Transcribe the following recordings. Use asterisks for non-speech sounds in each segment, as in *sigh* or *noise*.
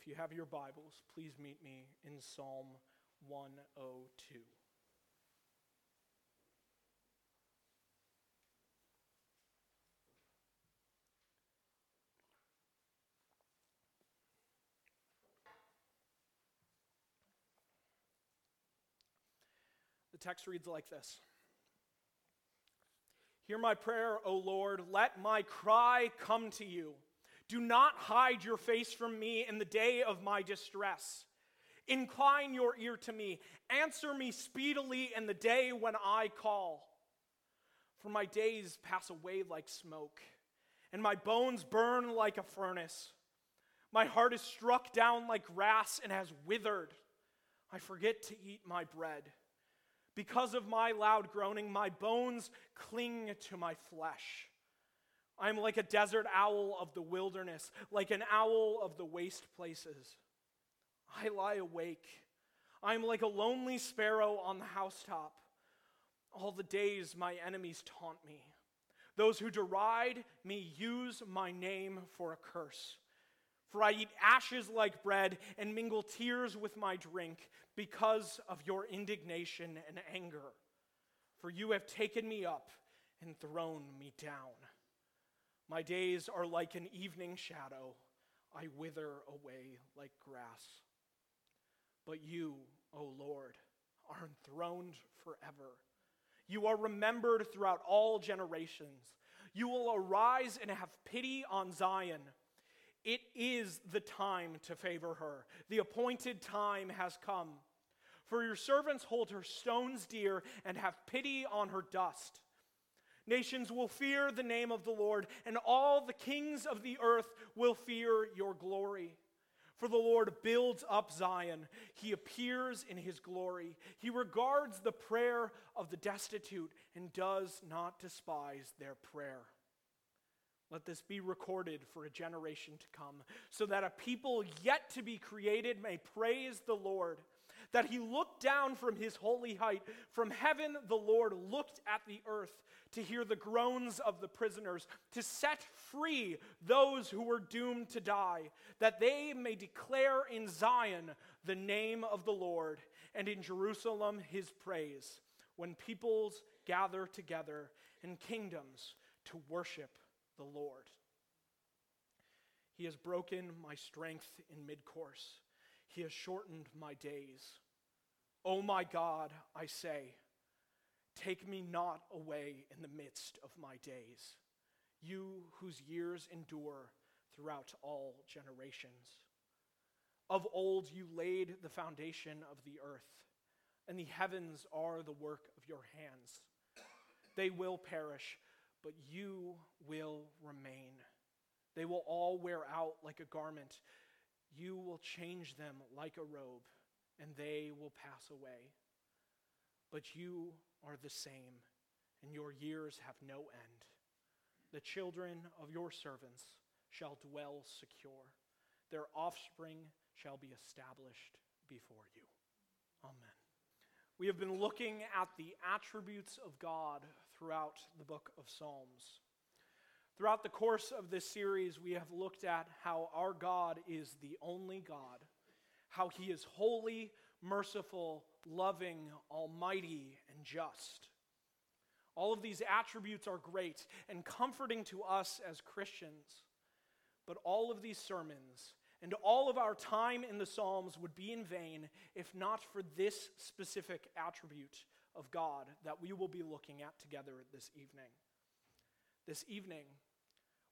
if you have your Bibles, please meet me in Psalm 102. The text reads like this Hear my prayer, O Lord. Let my cry come to you. Do not hide your face from me in the day of my distress. Incline your ear to me. Answer me speedily in the day when I call. For my days pass away like smoke, and my bones burn like a furnace. My heart is struck down like grass and has withered. I forget to eat my bread. Because of my loud groaning, my bones cling to my flesh. I am like a desert owl of the wilderness, like an owl of the waste places. I lie awake. I am like a lonely sparrow on the housetop. All the days my enemies taunt me. Those who deride me use my name for a curse. For I eat ashes like bread and mingle tears with my drink because of your indignation and anger. For you have taken me up and thrown me down. My days are like an evening shadow. I wither away like grass. But you, O Lord, are enthroned forever. You are remembered throughout all generations. You will arise and have pity on Zion it is the time to favor her. The appointed time has come. For your servants hold her stones dear and have pity on her dust. Nations will fear the name of the Lord, and all the kings of the earth will fear your glory. For the Lord builds up Zion. He appears in his glory. He regards the prayer of the destitute and does not despise their prayer. Let this be recorded for a generation to come, so that a people yet to be created may praise the Lord. That he looked down from his holy height. From heaven, the Lord looked at the earth to hear the groans of the prisoners, to set free those who were doomed to die, that they may declare in Zion the name of the Lord, and in Jerusalem his praise, when peoples gather together and kingdoms to worship the Lord. He has broken my strength in mid course. He has shortened my days. O oh my God, I say, take me not away in the midst of my days, you whose years endure throughout all generations. Of old you laid the foundation of the earth, and the heavens are the work of your hands. They will perish but you will remain. They will all wear out like a garment. You will change them like a robe, and they will pass away. But you are the same, and your years have no end. The children of your servants shall dwell secure, their offspring shall be established before you. Amen. We have been looking at the attributes of God throughout the book of Psalms. Throughout the course of this series, we have looked at how our God is the only God, how he is holy, merciful, loving, almighty, and just. All of these attributes are great and comforting to us as Christians, but all of these sermons and all of our time in the Psalms would be in vain if not for this specific attribute of God that we will be looking at together this evening. This evening,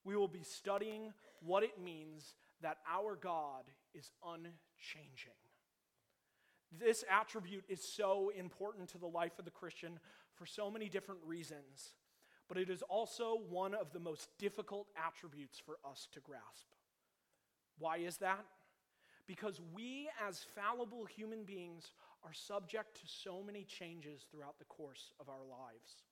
we will be studying what it means that our God is unchanging. This attribute is so important to the life of the Christian for so many different reasons, but it is also one of the most difficult attributes for us to grasp. Why is that? Because we, as fallible human beings, are subject to so many changes throughout the course of our lives.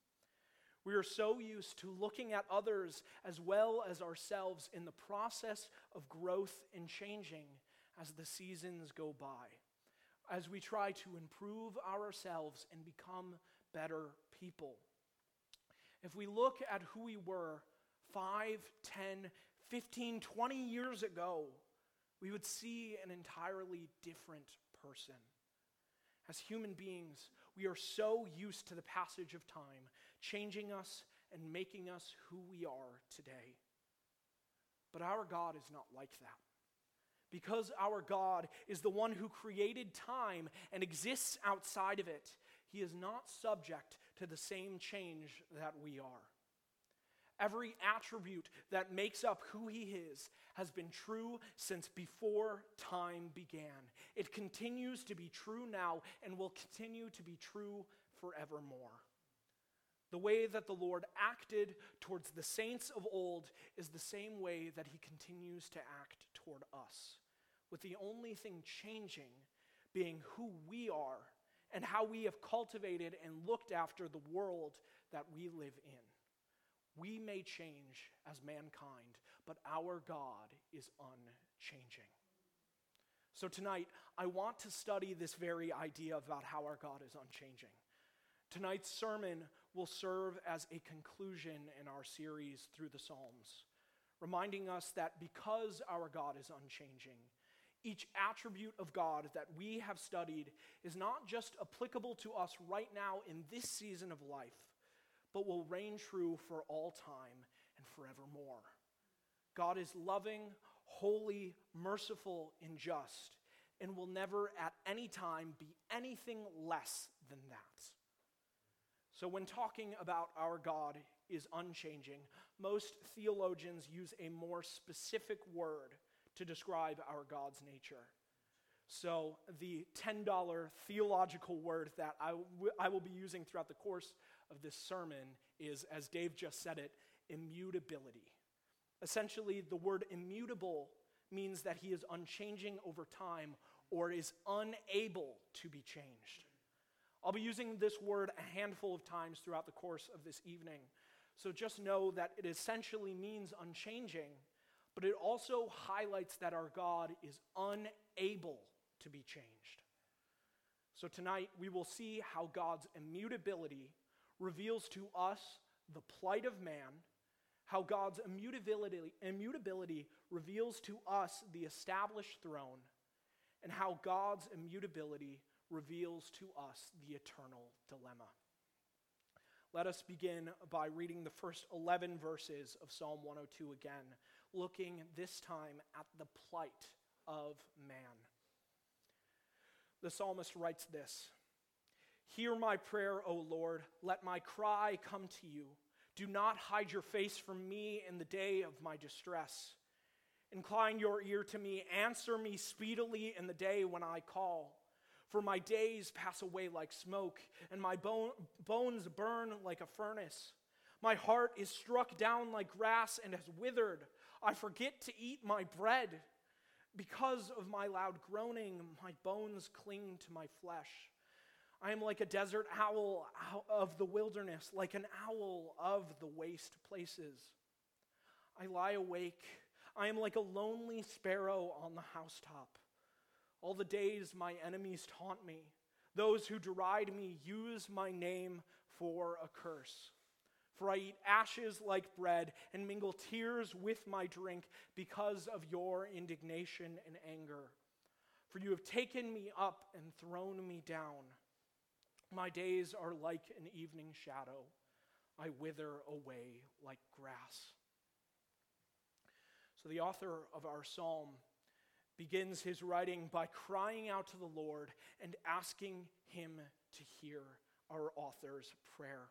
We are so used to looking at others as well as ourselves in the process of growth and changing as the seasons go by, as we try to improve ourselves and become better people. If we look at who we were 5, 10, 15, 20 years ago, we would see an entirely different person. As human beings, we are so used to the passage of time, changing us and making us who we are today. But our God is not like that. Because our God is the one who created time and exists outside of it, he is not subject to the same change that we are. Every attribute that makes up who he is has been true since before time began. It continues to be true now and will continue to be true forevermore. The way that the Lord acted towards the saints of old is the same way that he continues to act toward us, with the only thing changing being who we are and how we have cultivated and looked after the world that we live in. We may change as mankind, but our God is unchanging. So tonight, I want to study this very idea about how our God is unchanging. Tonight's sermon will serve as a conclusion in our series through the Psalms, reminding us that because our God is unchanging, each attribute of God that we have studied is not just applicable to us right now in this season of life, but will reign true for all time and forevermore. God is loving, holy, merciful, and just, and will never at any time be anything less than that. So, when talking about our God is unchanging, most theologians use a more specific word to describe our God's nature. So, the $10 theological word that I, w- I will be using throughout the course of this sermon is, as Dave just said it, immutability. Essentially, the word immutable means that he is unchanging over time or is unable to be changed. I'll be using this word a handful of times throughout the course of this evening. So just know that it essentially means unchanging, but it also highlights that our God is unable to be changed. So tonight we will see how God's immutability reveals to us the plight of man, how God's immutability, immutability reveals to us the established throne, and how God's immutability reveals to us the eternal dilemma. Let us begin by reading the first 11 verses of Psalm 102 again, looking this time at the plight of man. The psalmist writes this Hear my prayer, O Lord. Let my cry come to you. Do not hide your face from me in the day of my distress. Incline your ear to me. Answer me speedily in the day when I call. For my days pass away like smoke, and my bone, bones burn like a furnace. My heart is struck down like grass and has withered. I forget to eat my bread. Because of my loud groaning, my bones cling to my flesh. I am like a desert owl of the wilderness, like an owl of the waste places. I lie awake. I am like a lonely sparrow on the housetop. All the days my enemies taunt me. Those who deride me use my name for a curse. For I eat ashes like bread and mingle tears with my drink because of your indignation and anger. For you have taken me up and thrown me down. My days are like an evening shadow. I wither away like grass. So, the author of our psalm begins his writing by crying out to the Lord and asking him to hear our author's prayer.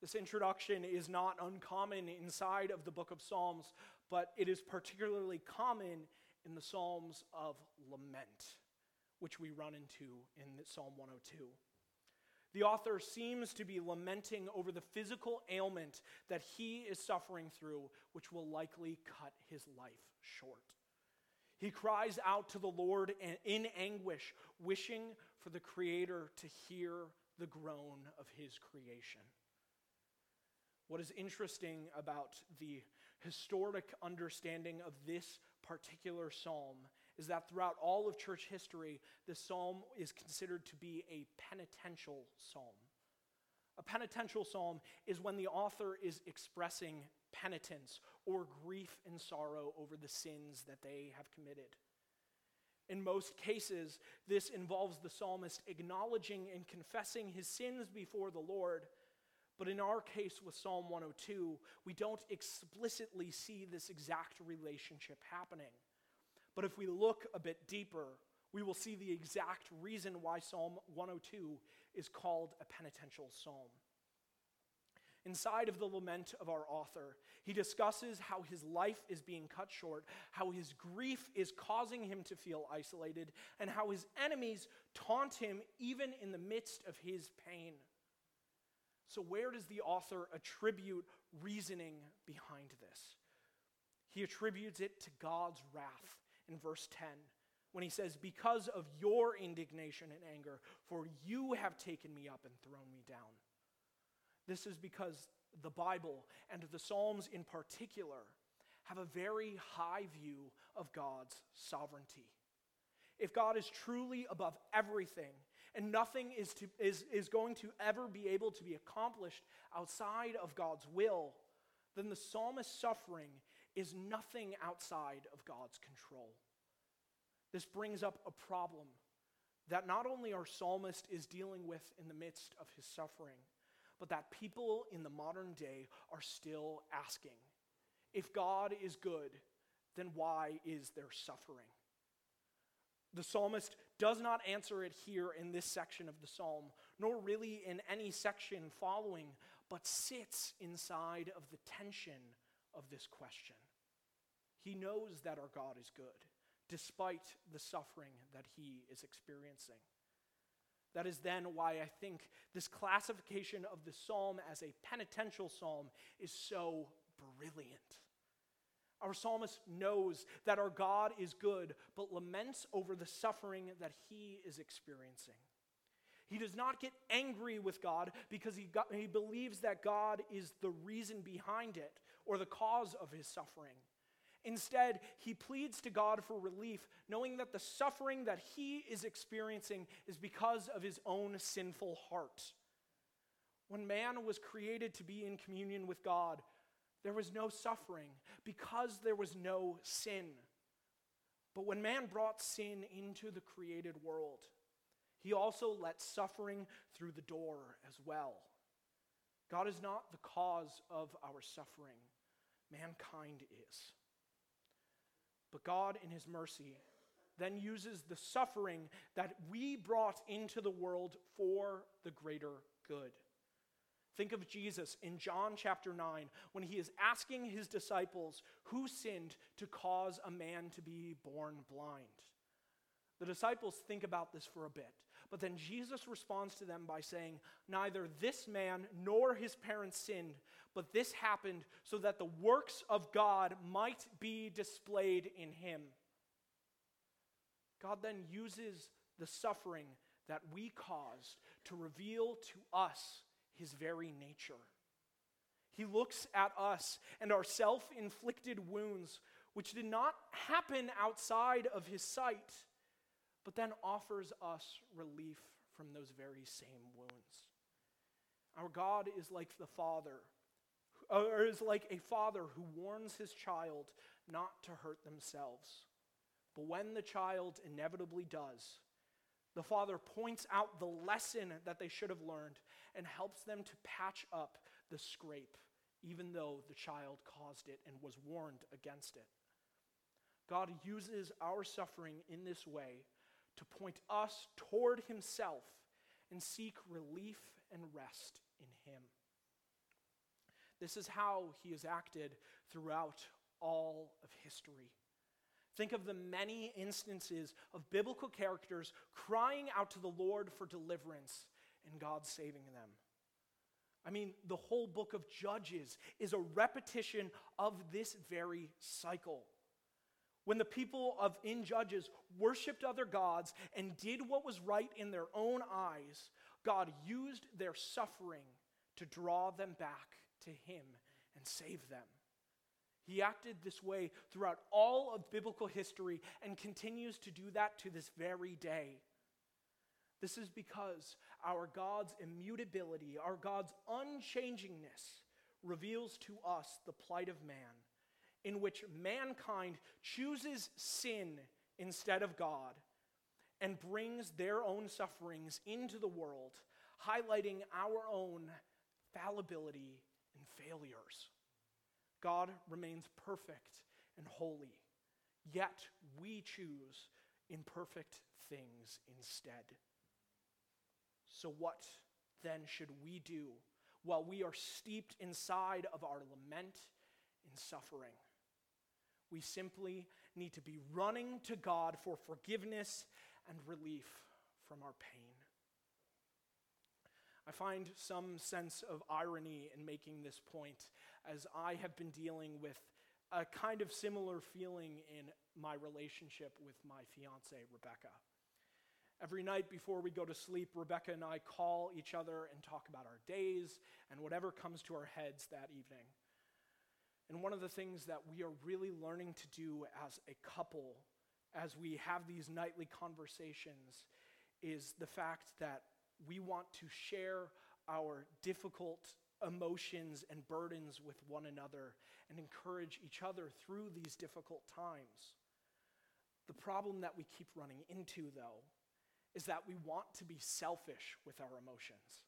This introduction is not uncommon inside of the book of Psalms, but it is particularly common in the Psalms of lament, which we run into in Psalm 102. The author seems to be lamenting over the physical ailment that he is suffering through, which will likely cut his life short. He cries out to the Lord in anguish, wishing for the Creator to hear the groan of his creation. What is interesting about the historic understanding of this particular psalm is that throughout all of church history, this psalm is considered to be a penitential psalm. A penitential psalm is when the author is expressing penitence or grief and sorrow over the sins that they have committed. In most cases, this involves the psalmist acknowledging and confessing his sins before the Lord. But in our case with Psalm 102, we don't explicitly see this exact relationship happening. But if we look a bit deeper, we will see the exact reason why Psalm 102 is called a penitential psalm. Inside of the lament of our author, he discusses how his life is being cut short, how his grief is causing him to feel isolated, and how his enemies taunt him even in the midst of his pain. So, where does the author attribute reasoning behind this? He attributes it to God's wrath in verse 10 when he says, Because of your indignation and anger, for you have taken me up and thrown me down. This is because the Bible and the Psalms in particular have a very high view of God's sovereignty. If God is truly above everything and nothing is, to, is, is going to ever be able to be accomplished outside of God's will, then the psalmist's suffering is nothing outside of God's control. This brings up a problem that not only our psalmist is dealing with in the midst of his suffering, but that people in the modern day are still asking if God is good, then why is there suffering? The psalmist does not answer it here in this section of the psalm, nor really in any section following, but sits inside of the tension of this question. He knows that our God is good, despite the suffering that he is experiencing. That is then why I think this classification of the psalm as a penitential psalm is so brilliant. Our psalmist knows that our God is good, but laments over the suffering that he is experiencing. He does not get angry with God because he, got, he believes that God is the reason behind it or the cause of his suffering. Instead, he pleads to God for relief, knowing that the suffering that he is experiencing is because of his own sinful heart. When man was created to be in communion with God, there was no suffering because there was no sin. But when man brought sin into the created world, he also let suffering through the door as well. God is not the cause of our suffering, mankind is. But God, in His mercy, then uses the suffering that we brought into the world for the greater good. Think of Jesus in John chapter 9 when he is asking his disciples who sinned to cause a man to be born blind. The disciples think about this for a bit, but then Jesus responds to them by saying, Neither this man nor his parents sinned, but this happened so that the works of God might be displayed in him. God then uses the suffering that we caused to reveal to us his very nature. He looks at us and our self inflicted wounds, which did not happen outside of his sight, but then offers us relief from those very same wounds. Our God is like the Father or is like a father who warns his child not to hurt themselves. But when the child inevitably does, the father points out the lesson that they should have learned and helps them to patch up the scrape, even though the child caused it and was warned against it. God uses our suffering in this way to point us toward Himself and seek relief and rest in Him. This is how he has acted throughout all of history. Think of the many instances of biblical characters crying out to the Lord for deliverance and God saving them. I mean, the whole book of Judges is a repetition of this very cycle. When the people of in Judges worshiped other gods and did what was right in their own eyes, God used their suffering to draw them back to him and save them. He acted this way throughout all of biblical history and continues to do that to this very day. This is because our God's immutability, our God's unchangingness, reveals to us the plight of man, in which mankind chooses sin instead of God and brings their own sufferings into the world, highlighting our own fallibility and failures. God remains perfect and holy, yet we choose imperfect things instead. So, what then should we do while we are steeped inside of our lament and suffering? We simply need to be running to God for forgiveness and relief from our pain. I find some sense of irony in making this point as I have been dealing with a kind of similar feeling in my relationship with my fiance, Rebecca. Every night before we go to sleep, Rebecca and I call each other and talk about our days and whatever comes to our heads that evening. And one of the things that we are really learning to do as a couple as we have these nightly conversations is the fact that we want to share our difficult emotions and burdens with one another and encourage each other through these difficult times. The problem that we keep running into, though, is that we want to be selfish with our emotions.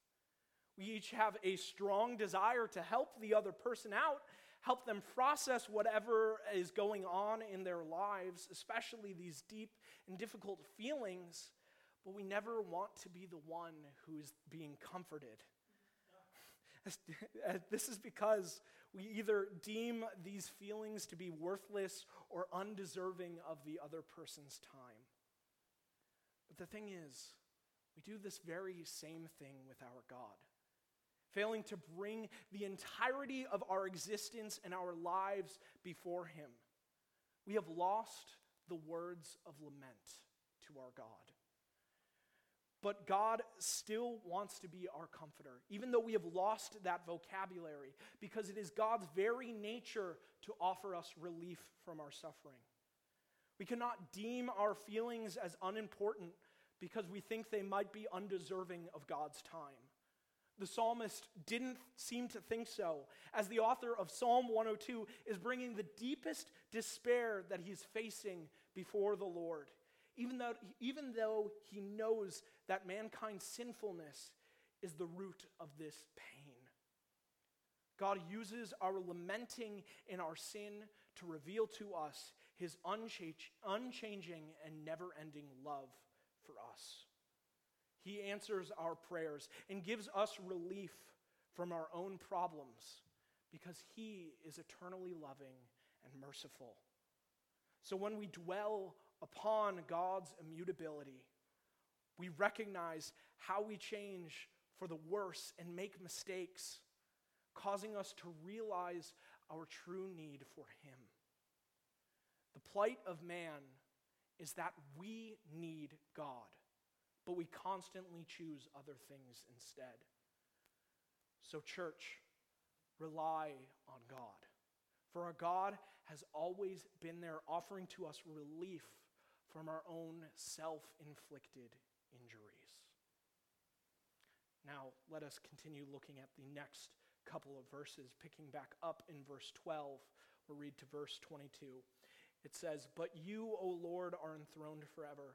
We each have a strong desire to help the other person out, help them process whatever is going on in their lives, especially these deep and difficult feelings, but we never want to be the one who is being comforted. *laughs* This is because we either deem these feelings to be worthless or undeserving of the other person's time. But the thing is, we do this very same thing with our God failing to bring the entirety of our existence and our lives before Him. We have lost the words of lament to our God. But God still wants to be our comforter, even though we have lost that vocabulary, because it is God's very nature to offer us relief from our suffering. We cannot deem our feelings as unimportant because we think they might be undeserving of God's time. The psalmist didn't seem to think so, as the author of Psalm 102 is bringing the deepest despair that he's facing before the Lord, even though, even though he knows that mankind's sinfulness is the root of this pain. God uses our lamenting in our sin to reveal to us his unchanging and never ending love for us. He answers our prayers and gives us relief from our own problems because He is eternally loving and merciful. So when we dwell upon God's immutability, we recognize how we change for the worse and make mistakes, causing us to realize our true need for Him. The plight of man is that we need God but we constantly choose other things instead. So, church, rely on God. For our God has always been there offering to us relief from our own self inflicted injuries. Now, let us continue looking at the next couple of verses, picking back up in verse 12. We'll read to verse 22. It says, But you, O Lord, are enthroned forever.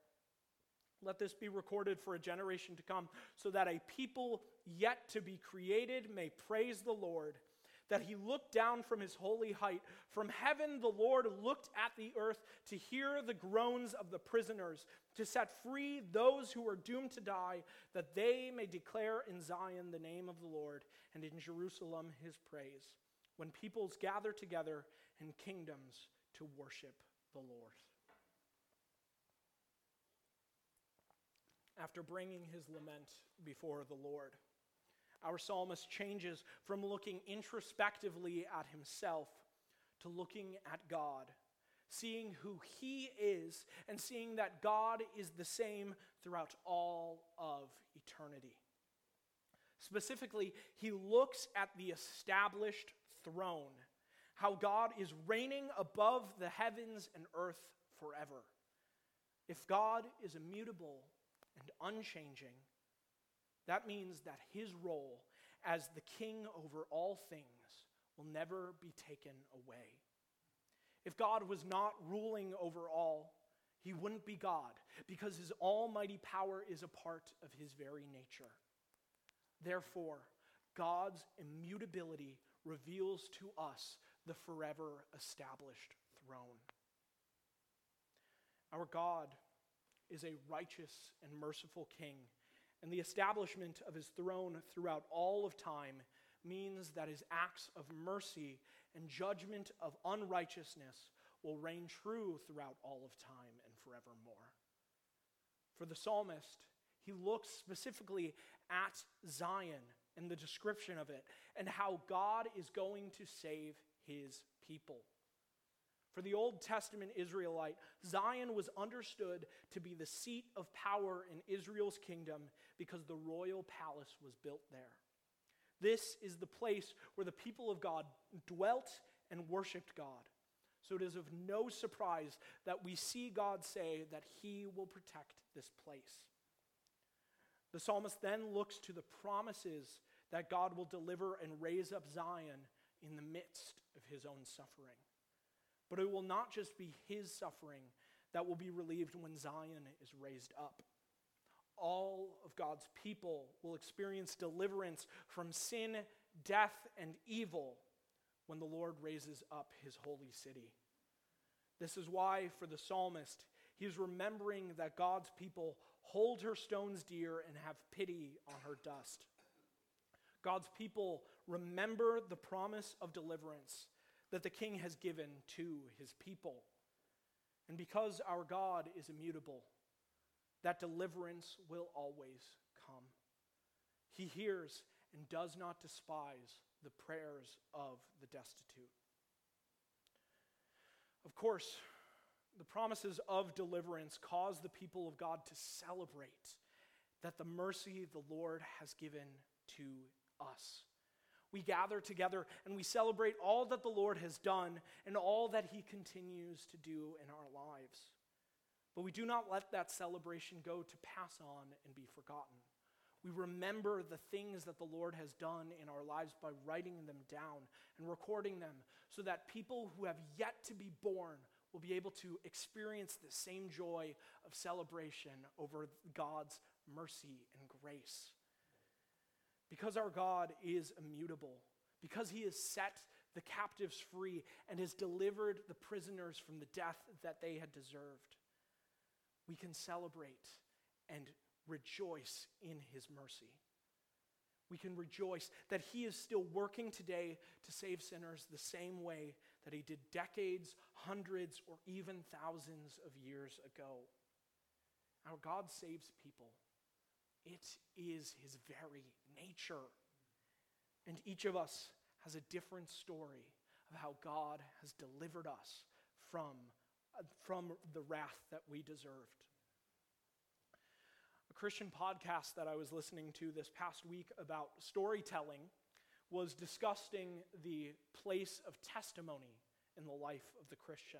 Let this be recorded for a generation to come, so that a people yet to be created may praise the Lord. That he looked down from his holy height. From heaven, the Lord looked at the earth to hear the groans of the prisoners, to set free those who are doomed to die, that they may declare in Zion the name of the Lord, and in Jerusalem his praise, when peoples gather together and kingdoms to worship the Lord. After bringing his lament before the Lord. Our psalmist changes from looking introspectively at himself to looking at God, seeing who he is, and seeing that God is the same throughout all of eternity. Specifically, he looks at the established throne, how God is reigning above the heavens and earth forever. If God is immutable and unchanging, that means that his role as the king over all things will never be taken away. If God was not ruling over all, he wouldn't be God because his almighty power is a part of his very nature. Therefore, God's immutability reveals to us the forever established throne. Our God is a righteous and merciful king, and the establishment of his throne throughout all of time means that his acts of mercy and judgment of unrighteousness will reign true throughout all of time and forevermore. For the psalmist, he looks specifically at Zion and the description of it and how God is going to save his people. For the Old Testament Israelite, Zion was understood to be the seat of power in Israel's kingdom because the royal palace was built there. This is the place where the people of God dwelt and worshiped God. So it is of no surprise that we see God say that he will protect this place. The psalmist then looks to the promises that God will deliver and raise up Zion in the midst of his own suffering. But it will not just be his suffering that will be relieved when Zion is raised up. All of God's people will experience deliverance from sin, death, and evil when the Lord raises up his holy city. This is why, for the psalmist, he is remembering that God's people hold her stones dear and have pity on her dust. God's people remember the promise of deliverance that the king has given to his people. And because our God is immutable, that deliverance will always come. He hears and does not despise the prayers of the destitute. Of course, the promises of deliverance cause the people of God to celebrate that the mercy the Lord has given to us. We gather together and we celebrate all that the Lord has done and all that he continues to do in our lives. But we do not let that celebration go to pass on and be forgotten. We remember the things that the Lord has done in our lives by writing them down and recording them so that people who have yet to be born will be able to experience the same joy of celebration over God's mercy and grace. Because our God is immutable, because he has set the captives free and has delivered the prisoners from the death that they had deserved, we can celebrate and rejoice in his mercy. We can rejoice that he is still working today to save sinners the same way that he did decades, hundreds, or even thousands of years ago. Our God saves people. It is his very nature. And each of us has a different story of how God has delivered us from, from the wrath that we deserved. A Christian podcast that I was listening to this past week about storytelling was discussing the place of testimony in the life of the Christian.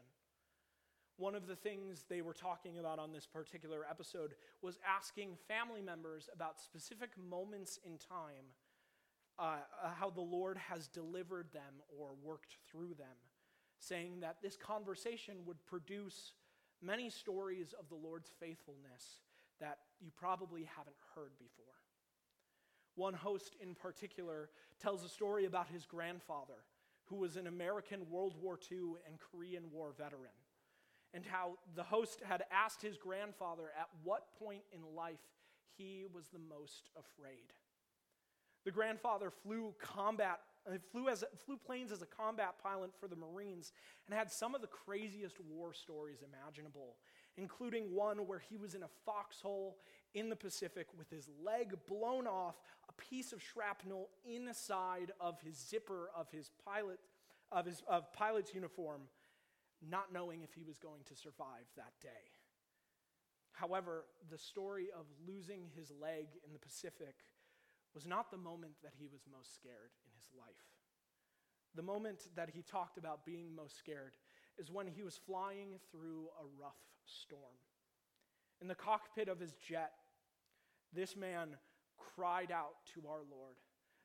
One of the things they were talking about on this particular episode was asking family members about specific moments in time, uh, uh, how the Lord has delivered them or worked through them, saying that this conversation would produce many stories of the Lord's faithfulness that you probably haven't heard before. One host in particular tells a story about his grandfather, who was an American World War II and Korean War veteran and how the host had asked his grandfather at what point in life he was the most afraid. The grandfather flew combat uh, flew, as, flew planes as a combat pilot for the Marines and had some of the craziest war stories imaginable. including one where he was in a foxhole in the Pacific with his leg blown off, a piece of shrapnel inside of his zipper of his pilot of his of pilot's uniform, not knowing if he was going to survive that day. However, the story of losing his leg in the Pacific was not the moment that he was most scared in his life. The moment that he talked about being most scared is when he was flying through a rough storm. In the cockpit of his jet, this man cried out to our Lord,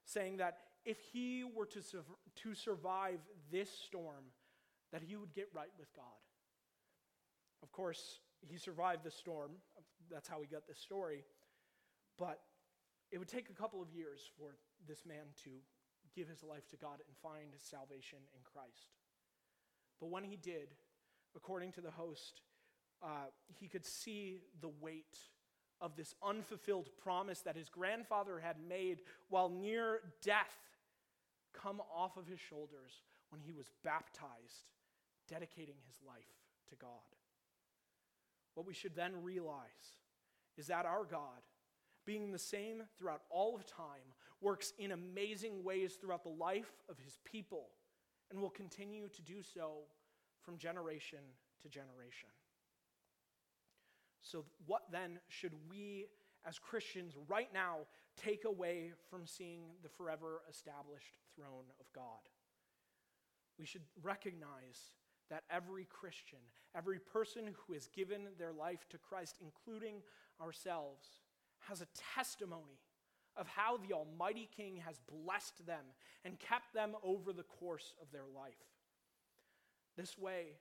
saying that if he were to, to survive this storm, that he would get right with God. Of course, he survived the storm. That's how we got this story. But it would take a couple of years for this man to give his life to God and find salvation in Christ. But when he did, according to the host, uh, he could see the weight of this unfulfilled promise that his grandfather had made while near death come off of his shoulders when he was baptized, dedicating his life to God. What we should then realize is that our God, being the same throughout all of time, works in amazing ways throughout the life of his people and will continue to do so from generation to generation. So, what then should we as Christians right now take away from seeing the forever established throne of God? We should recognize that every Christian, every person who has given their life to Christ, including ourselves, has a testimony of how the Almighty King has blessed them and kept them over the course of their life. This way,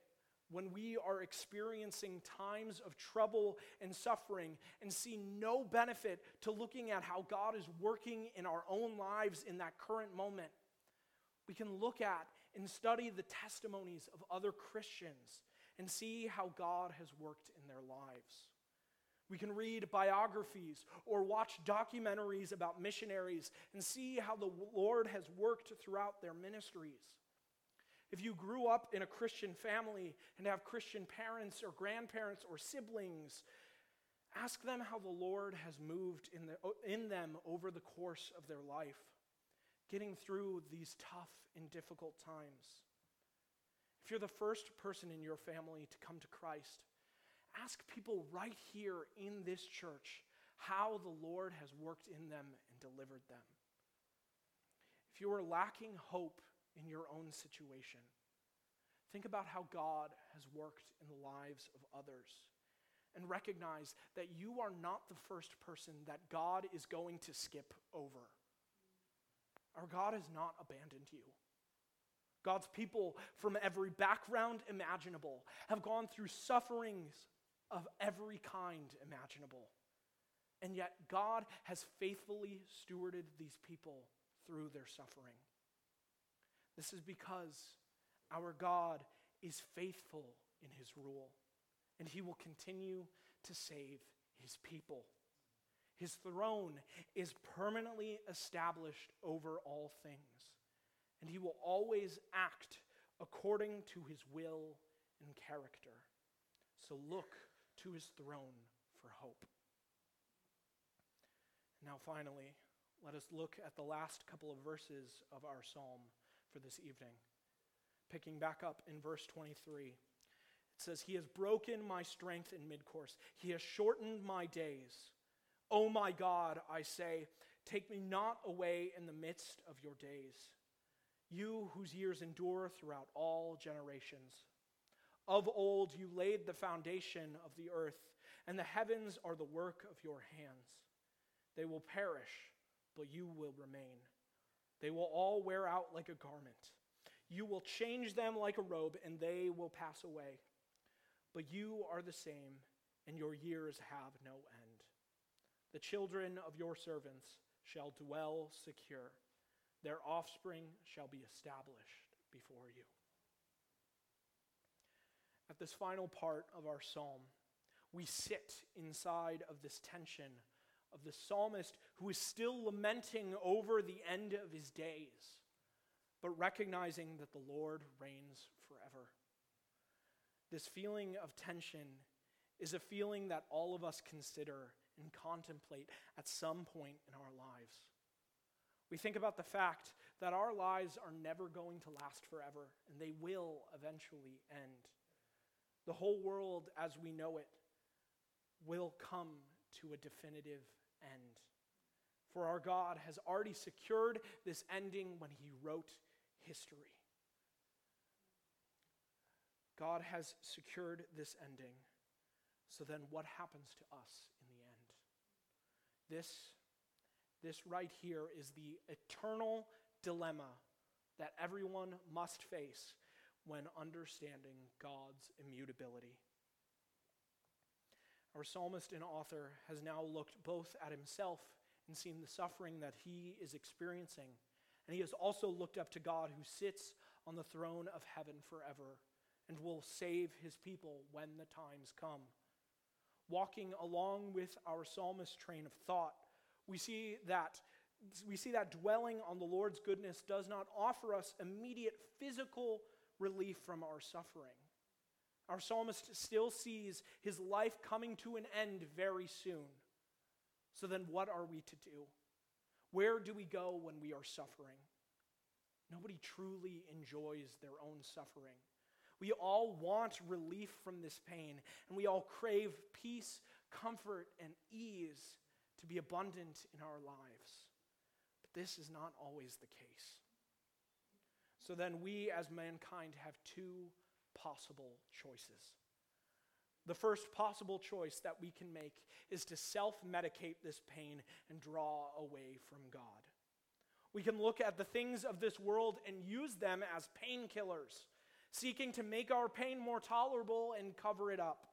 when we are experiencing times of trouble and suffering and see no benefit to looking at how God is working in our own lives in that current moment, we can look at and study the testimonies of other Christians and see how God has worked in their lives. We can read biographies or watch documentaries about missionaries and see how the Lord has worked throughout their ministries. If you grew up in a Christian family and have Christian parents or grandparents or siblings, ask them how the Lord has moved in, the, in them over the course of their life, getting through these tough and difficult times. If you're the first person in your family to come to Christ, ask people right here in this church how the Lord has worked in them and delivered them. If you are lacking hope in your own situation. Think about how God has worked in the lives of others and recognize that you are not the first person that God is going to skip over. Our God has not abandoned you. God's people from every background imaginable have gone through sufferings of every kind imaginable. And yet, God has faithfully stewarded these people through their suffering. This is because our God is faithful in his rule, and he will continue to save his people. His throne is permanently established over all things, and he will always act according to his will and character. So look to his throne for hope. Now, finally, let us look at the last couple of verses of our psalm for this evening. Picking back up in verse 23, it says, He has broken my strength in mid course, He has shortened my days. O oh my God, I say, take me not away in the midst of your days, you whose years endure throughout all generations. Of old you laid the foundation of the earth, and the heavens are the work of your hands. They will perish, but you will remain. They will all wear out like a garment. You will change them like a robe, and they will pass away. But you are the same, and your years have no end. The children of your servants shall dwell secure, their offspring shall be established before you. At this final part of our psalm, we sit inside of this tension of the psalmist who is still lamenting over the end of his days, but recognizing that the Lord reigns forever. This feeling of tension is a feeling that all of us consider and contemplate at some point in our lives. We think about the fact that our lives are never going to last forever, and they will eventually end. The whole world as we know it will come to a definitive end. For our God has already secured this ending when he wrote history. God has secured this ending. So then, what happens to us? This, this right here is the eternal dilemma that everyone must face when understanding God's immutability. Our psalmist and author has now looked both at himself and seen the suffering that he is experiencing, and he has also looked up to God who sits on the throne of heaven forever and will save his people when the times come. Walking along with our psalmist train of thought, we see that we see that dwelling on the Lord's goodness does not offer us immediate physical relief from our suffering. Our psalmist still sees his life coming to an end very soon. So then, what are we to do? Where do we go when we are suffering? Nobody truly enjoys their own suffering. We all want relief from this pain, and we all crave peace, comfort, and ease to be abundant in our lives. But this is not always the case. So then, we as mankind have two possible choices. The first possible choice that we can make is to self medicate this pain and draw away from God. We can look at the things of this world and use them as painkillers seeking to make our pain more tolerable and cover it up.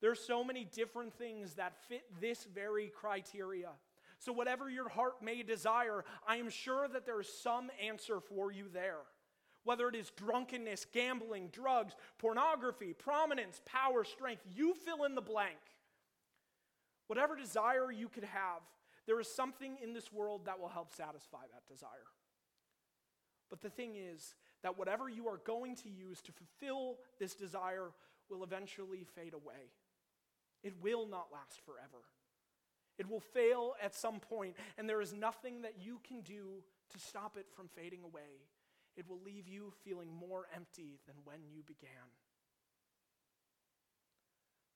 There's so many different things that fit this very criteria. So, whatever your heart may desire, I am sure that there is some answer for you there. Whether it is drunkenness, gambling, drugs, pornography, prominence, power, strength, you fill in the blank. Whatever desire you could have, there is something in this world that will help satisfy that desire. But the thing is, that whatever you are going to use to fulfill this desire will eventually fade away. It will not last forever. It will fail at some point, and there is nothing that you can do to stop it from fading away. It will leave you feeling more empty than when you began.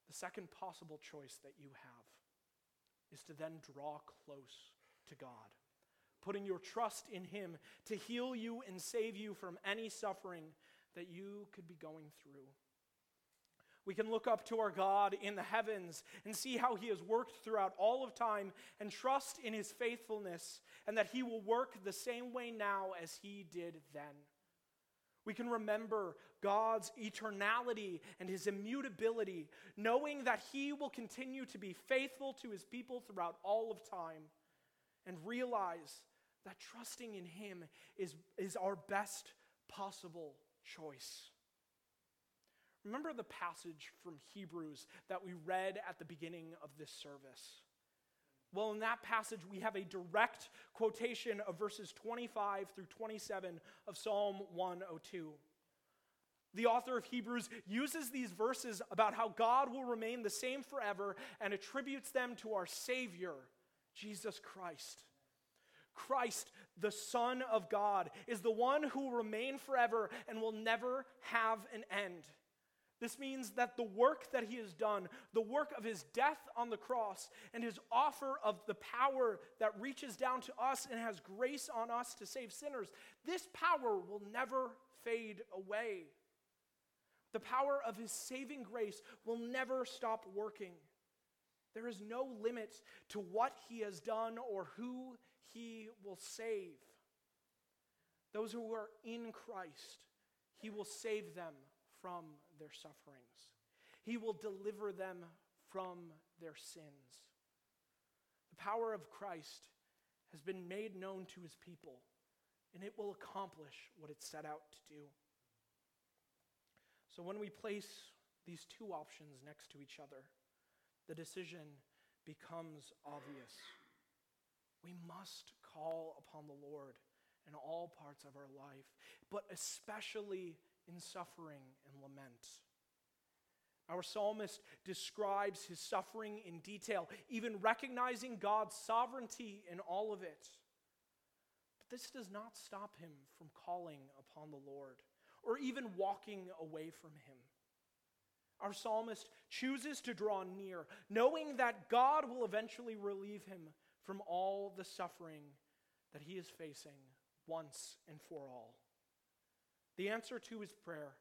The second possible choice that you have is to then draw close to God putting your trust in Him to heal you and save you from any suffering that you could be going through. We can look up to our God in the heavens and see how He has worked throughout all of time and trust in His faithfulness and that He will work the same way now as He did then. We can remember God's eternality and His immutability, knowing that He will continue to be faithful to His people throughout all of time, and realize that trusting in Him is, is our best possible choice. Remember the passage from Hebrews that we read at the beginning of this service? Well, in that passage, we have a direct quotation of verses 25 through 27 of Psalm 102. The author of Hebrews uses these verses about how God will remain the same forever and attributes them to our Savior, Jesus Christ. Christ, the Son of God, is the one who will remain forever and will never have an end. This means that the work that he has done, the work of his death on the cross, and his offer of the power that reaches down to us and has grace on us to save sinners, this power will never fade away. The power of his saving grace will never stop working. There is no limit to what he has done or who he will save. Those who are in Christ, he will save them from their sufferings. He will deliver them from their sins. The power of Christ has been made known to his people, and it will accomplish what it set out to do. So when we place these two options next to each other, the decision becomes obvious. We must call upon the Lord in all parts of our life, but especially in suffering and lament. Our psalmist describes his suffering in detail, even recognizing God's sovereignty in all of it. But this does not stop him from calling upon the Lord or even walking away from him. Our psalmist chooses to draw near, knowing that God will eventually relieve him from all the suffering that he is facing once and for all. The answer to his prayer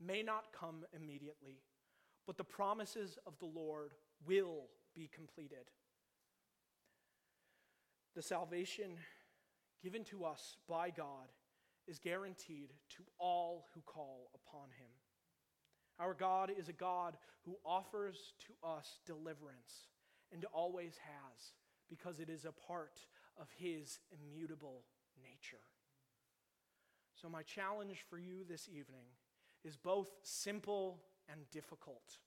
may not come immediately, but the promises of the Lord will be completed. The salvation given to us by God is guaranteed to all who call upon him. Our God is a God who offers to us deliverance and always has because it is a part of his immutable nature. So, my challenge for you this evening is both simple and difficult.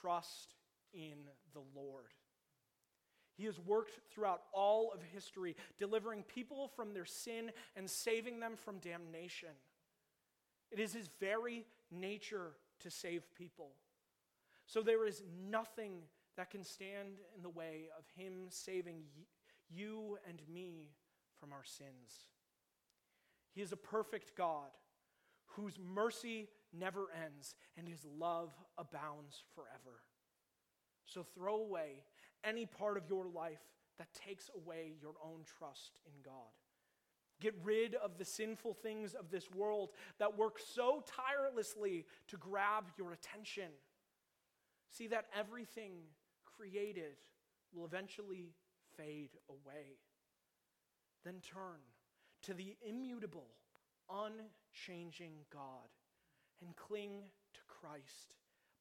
Trust in the Lord. He has worked throughout all of history, delivering people from their sin and saving them from damnation. It is his very nature to save people. So there is nothing that can stand in the way of him saving you and me from our sins. He is a perfect God whose mercy never ends and his love abounds forever. So throw away any part of your life that takes away your own trust in God. Get rid of the sinful things of this world that work so tirelessly to grab your attention. See that everything created will eventually fade away. Then turn to the immutable, unchanging God and cling to Christ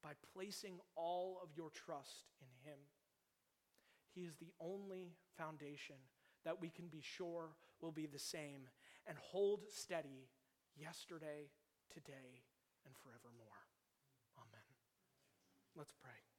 by placing all of your trust in Him. He is the only foundation that we can be sure will be the same and hold steady yesterday, today, and forevermore. Amen. Let's pray.